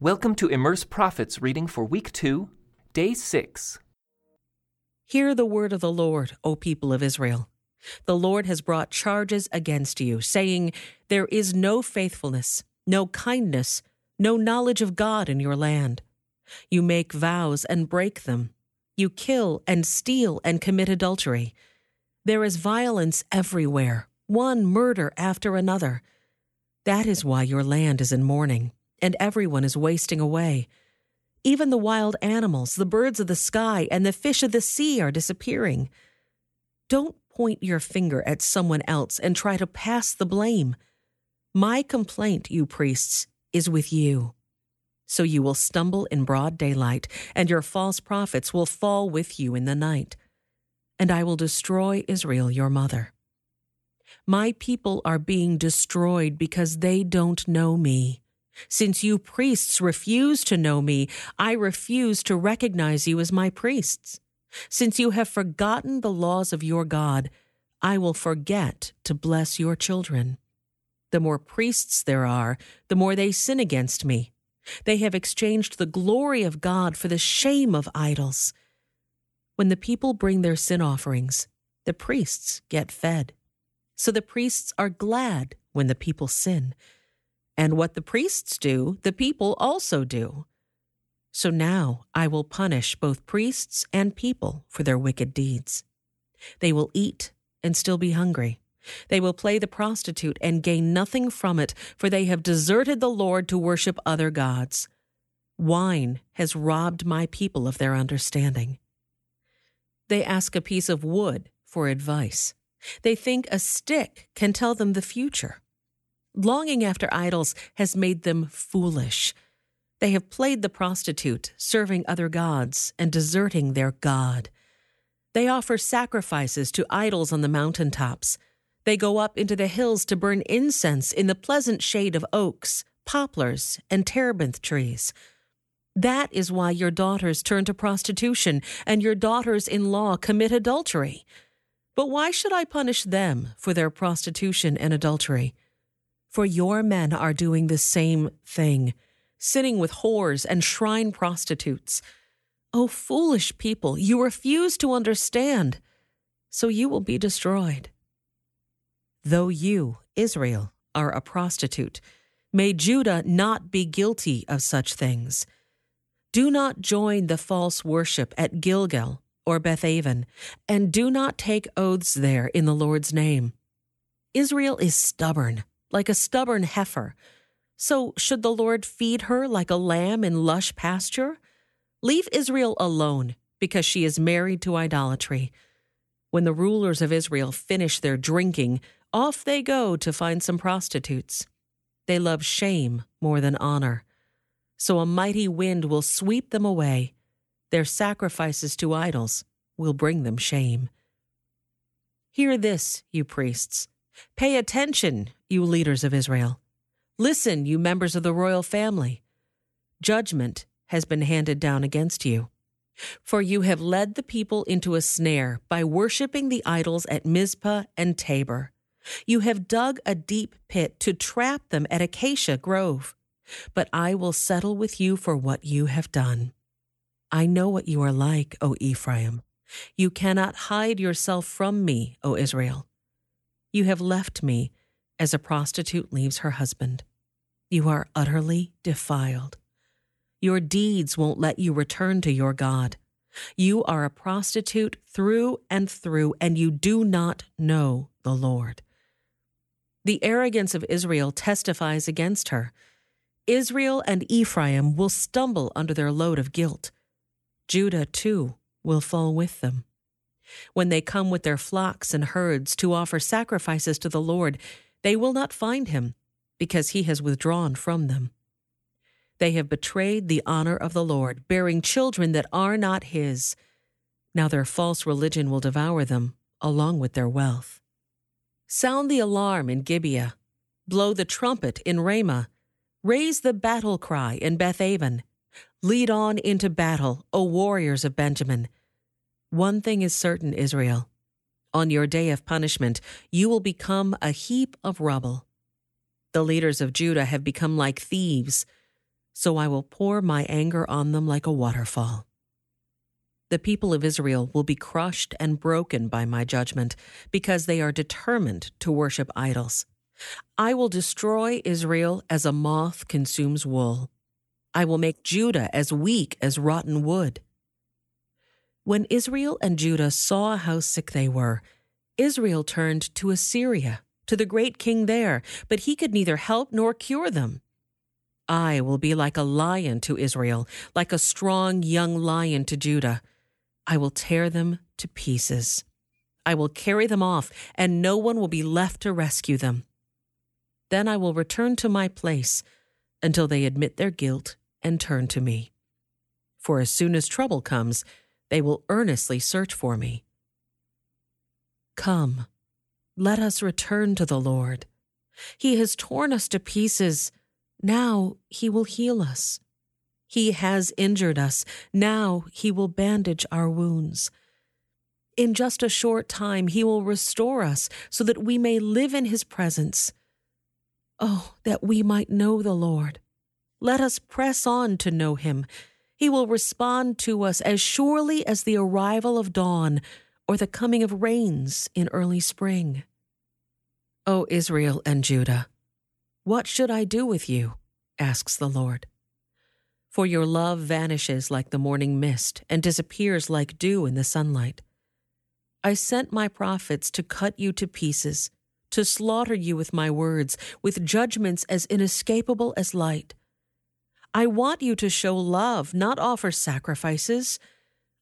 Welcome to Immerse Prophets reading for week 2, day 6. Hear the word of the Lord, O people of Israel. The Lord has brought charges against you, saying, There is no faithfulness, no kindness, no knowledge of God in your land. You make vows and break them. You kill and steal and commit adultery. There is violence everywhere, one murder after another. That is why your land is in mourning and everyone is wasting away. Even the wild animals, the birds of the sky, and the fish of the sea are disappearing. Don't point your finger at someone else and try to pass the blame. My complaint, you priests, is with you. So you will stumble in broad daylight, and your false prophets will fall with you in the night. And I will destroy Israel, your mother. My people are being destroyed because they don't know me. Since you priests refuse to know me, I refuse to recognize you as my priests. Since you have forgotten the laws of your God, I will forget to bless your children. The more priests there are, the more they sin against me. They have exchanged the glory of God for the shame of idols. When the people bring their sin offerings, the priests get fed. So the priests are glad when the people sin and what the priests do, the people also do. So now I will punish both priests and people for their wicked deeds. They will eat and still be hungry. They will play the prostitute and gain nothing from it, for they have deserted the Lord to worship other gods. Wine has robbed my people of their understanding. They ask a piece of wood for advice. They think a stick can tell them the future. Longing after idols has made them foolish. They have played the prostitute, serving other gods and deserting their God. They offer sacrifices to idols on the mountain tops. They go up into the hills to burn incense in the pleasant shade of oaks, poplars, and terebinth trees. That is why your daughters turn to prostitution and your daughters in law commit adultery. But why should I punish them for their prostitution and adultery? For your men are doing the same thing, sitting with whores and shrine prostitutes. O oh, foolish people, you refuse to understand, so you will be destroyed. Though you, Israel, are a prostitute, may Judah not be guilty of such things. Do not join the false worship at Gilgal or Bethaven, and do not take oaths there in the Lord's name. Israel is stubborn like a stubborn heifer. So should the Lord feed her like a lamb in lush pasture? Leave Israel alone, because she is married to idolatry. When the rulers of Israel finish their drinking, off they go to find some prostitutes. They love shame more than honor. So a mighty wind will sweep them away. Their sacrifices to idols will bring them shame. Hear this, you priests. Pay attention, you leaders of Israel. Listen, you members of the royal family. Judgment has been handed down against you. For you have led the people into a snare by worshiping the idols at Mizpah and Tabor. You have dug a deep pit to trap them at Acacia Grove. But I will settle with you for what you have done. I know what you are like, O Ephraim. You cannot hide yourself from me, O Israel. You have left me as a prostitute leaves her husband. You are utterly defiled. Your deeds won't let you return to your God. You are a prostitute through and through, and you do not know the Lord. The arrogance of Israel testifies against her. Israel and Ephraim will stumble under their load of guilt. Judah, too, will fall with them. When they come with their flocks and herds to offer sacrifices to the Lord, they will not find him, because he has withdrawn from them. They have betrayed the honor of the Lord, bearing children that are not his. Now their false religion will devour them, along with their wealth. Sound the alarm in Gibeah. Blow the trumpet in Ramah. Raise the battle cry in Bethaven. Lead on into battle, O warriors of Benjamin. One thing is certain, Israel. On your day of punishment, you will become a heap of rubble. The leaders of Judah have become like thieves. so I will pour my anger on them like a waterfall. The people of Israel will be crushed and broken by my judgment because they are determined to worship idols. I will destroy Israel as a moth consumes wool. I will make Judah as weak as rotten wood. When Israel and Judah saw how sick they were, Israel turned to Assyria, to the great king there, but he could neither help nor cure them. I will be like a lion to Israel, like a strong young lion to Judah. I will tear them to pieces. I will carry them off, and no one will be left to rescue them. Then I will return to my place until they admit their guilt and turn to me. For as soon as trouble comes, they will earnestly search for me. Come, let us return to the Lord. He has torn us to pieces. Now he will heal us. He has injured us. Now he will bandage our wounds. In just a short time, he will restore us so that we may live in his presence. Oh, that we might know the Lord. Let us press on to know him. He will respond to us as surely as the arrival of dawn or the coming of rains in early spring. O Israel and Judah, what should I do with you? asks the Lord. For your love vanishes like the morning mist and disappears like dew in the sunlight. I sent my prophets to cut you to pieces, to slaughter you with my words, with judgments as inescapable as light. I want you to show love, not offer sacrifices.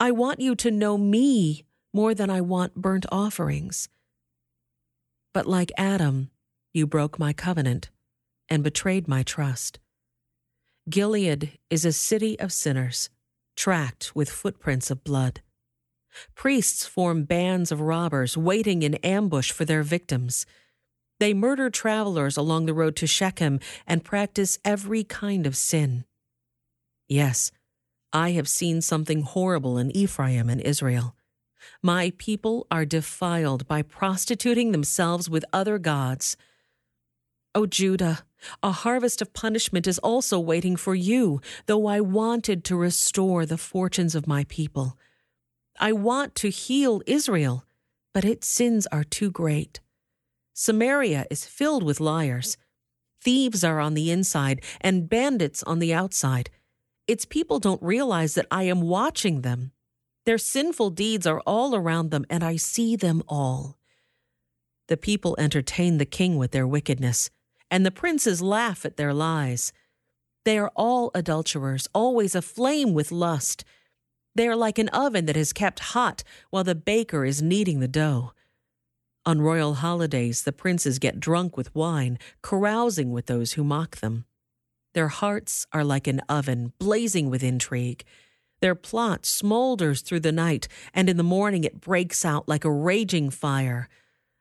I want you to know me more than I want burnt offerings. But like Adam, you broke my covenant and betrayed my trust. Gilead is a city of sinners, tracked with footprints of blood. Priests form bands of robbers waiting in ambush for their victims. They murder travelers along the road to Shechem and practice every kind of sin. Yes, I have seen something horrible in Ephraim and Israel. My people are defiled by prostituting themselves with other gods. O Judah, a harvest of punishment is also waiting for you, though I wanted to restore the fortunes of my people. I want to heal Israel, but its sins are too great. Samaria is filled with liars. Thieves are on the inside and bandits on the outside. Its people don't realize that I am watching them. Their sinful deeds are all around them, and I see them all. The people entertain the king with their wickedness, and the princes laugh at their lies. They are all adulterers, always aflame with lust. They are like an oven that is kept hot while the baker is kneading the dough. On royal holidays, the princes get drunk with wine, carousing with those who mock them. Their hearts are like an oven, blazing with intrigue. Their plot smolders through the night, and in the morning it breaks out like a raging fire.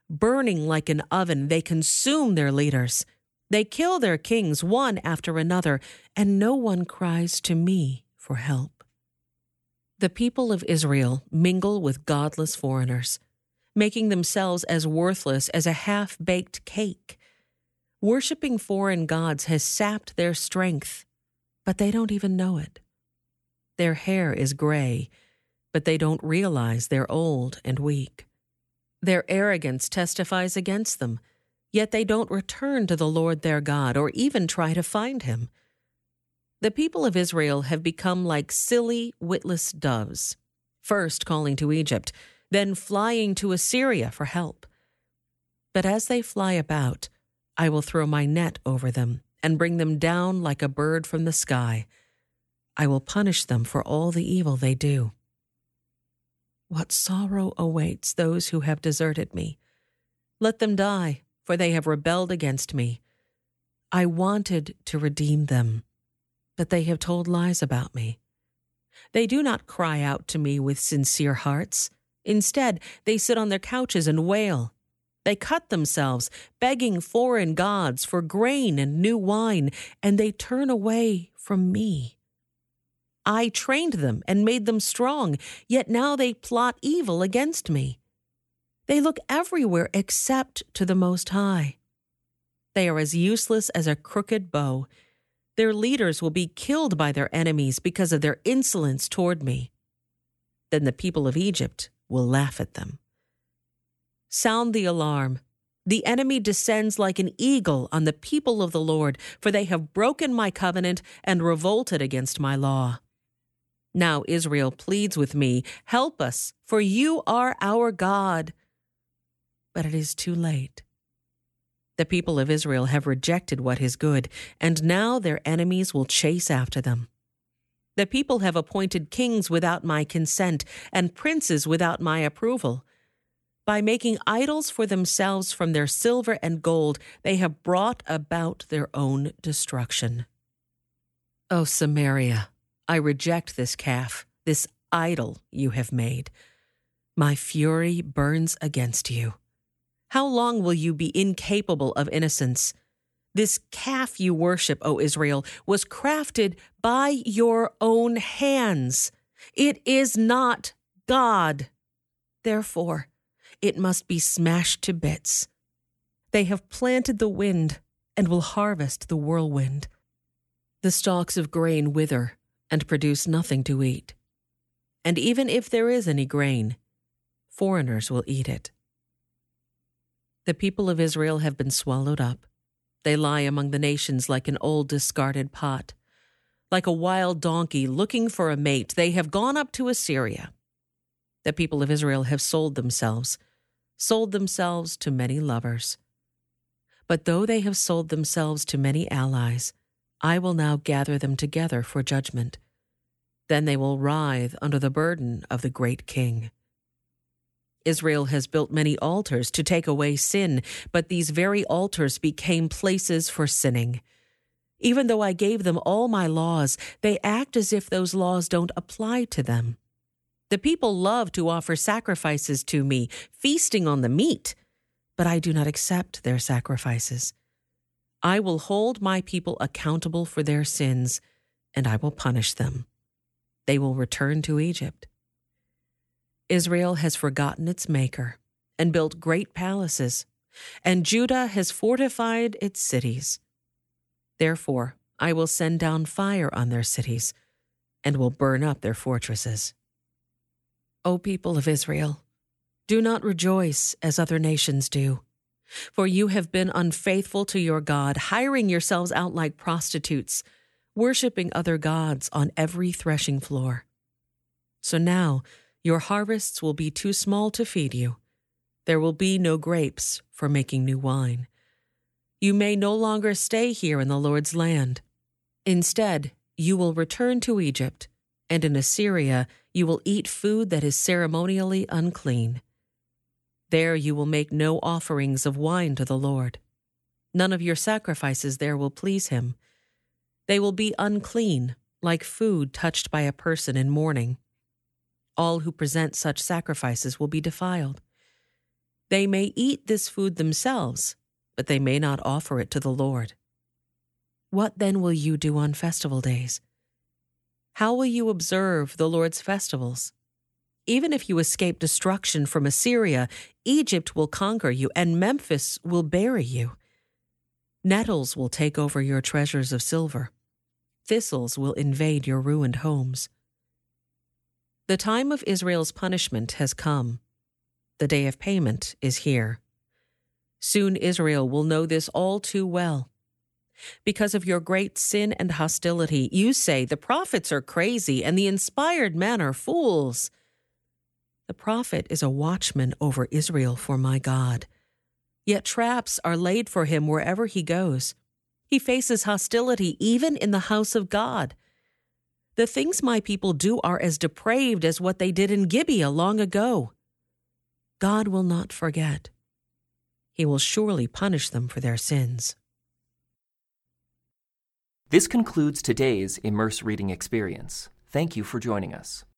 Burning like an oven, they consume their leaders. They kill their kings one after another, and no one cries to me for help. The people of Israel mingle with godless foreigners making themselves as worthless as a half baked cake. Worshipping foreign gods has sapped their strength, but they don't even know it. Their hair is gray, but they don't realize they're old and weak. Their arrogance testifies against them, yet they don't return to the Lord their God or even try to find him. The people of Israel have become like silly, witless doves, first calling to Egypt then flying to Assyria for help. But as they fly about, I will throw my net over them and bring them down like a bird from the sky. I will punish them for all the evil they do. What sorrow awaits those who have deserted me. Let them die, for they have rebelled against me. I wanted to redeem them, but they have told lies about me. They do not cry out to me with sincere hearts. Instead, they sit on their couches and wail. They cut themselves, begging foreign gods for grain and new wine, and they turn away from me. I trained them and made them strong, yet now they plot evil against me. They look everywhere except to the Most High. They are as useless as a crooked bow. Their leaders will be killed by their enemies because of their insolence toward me. Then the people of Egypt will laugh at them. Sound the alarm. The enemy descends like an eagle on the people of the Lord, for they have broken my covenant and revolted against my law. Now Israel pleads with me, Help us, for you are our God. But it is too late. The people of Israel have rejected what is good, and now their enemies will chase after them. The people have appointed kings without my consent, and princes without my approval. By making idols for themselves from their silver and gold, they have brought about their own destruction. O Samaria, I reject this calf, this idol you have made. My fury burns against you. How long will you be incapable of innocence? This calf you worship, O Israel, was crafted by your own hands. It is not God. Therefore, it must be smashed to bits. They have planted the wind and will harvest the whirlwind. The stalks of grain wither and produce nothing to eat. And even if there is any grain, foreigners will eat it. The people of Israel have been swallowed up. They lie among the nations like an old discarded pot. Like a wild donkey looking for a mate, they have gone up to Assyria. The people of Israel have sold themselves, sold themselves to many lovers. But though they have sold themselves to many allies, I will now gather them together for judgment. Then they will writhe under the burden of the great king. Israel has built many altars to take away sin, but these very altars became places for sinning. Even though I gave them all my laws, they act as if those laws don't apply to them. The people love to offer sacrifices to me, feasting on the meat, but I do not accept their sacrifices. I will hold my people accountable for their sins, and I will punish them. They will return to Egypt. Israel has forgotten its Maker and built great palaces, and Judah has fortified its cities. Therefore, I will send down fire on their cities and will burn up their fortresses. O people of Israel, do not rejoice as other nations do. For you have been unfaithful to your God, hiring yourselves out like prostitutes, worshiping other gods on every threshing floor. So now, your harvests will be too small to feed you. There will be no grapes for making new wine. You may no longer stay here in the Lord's land. Instead, you will return to Egypt, and in Assyria you will eat food that is ceremonially unclean. There you will make no offerings of wine to the Lord. None of your sacrifices there will please him. They will be unclean, like food touched by a person in mourning all who present such sacrifices will be defiled. They may eat this food themselves, but they may not offer it to the Lord. What then will you do on festival days? How will you observe the Lord's festivals? Even if you escape destruction from Assyria, Egypt will conquer you, and Memphis will bury you. Nettles will take over your treasures of silver. Thistles will invade your ruined homes. The time of Israel's punishment has come. The day of payment is here. Soon Israel will know this all too well. Because of your great sin and hostility, you say the prophets are crazy and the inspired men are fools. The prophet is a watchman over Israel for my God. Yet traps are laid for him wherever he goes. He faces hostility even in the house of God. The things my people do are as depraved as what they did in Gibeah long ago. God will not forget. He will surely punish them for their sins. This concludes today's Immerse Reading Experience. Thank you for joining us.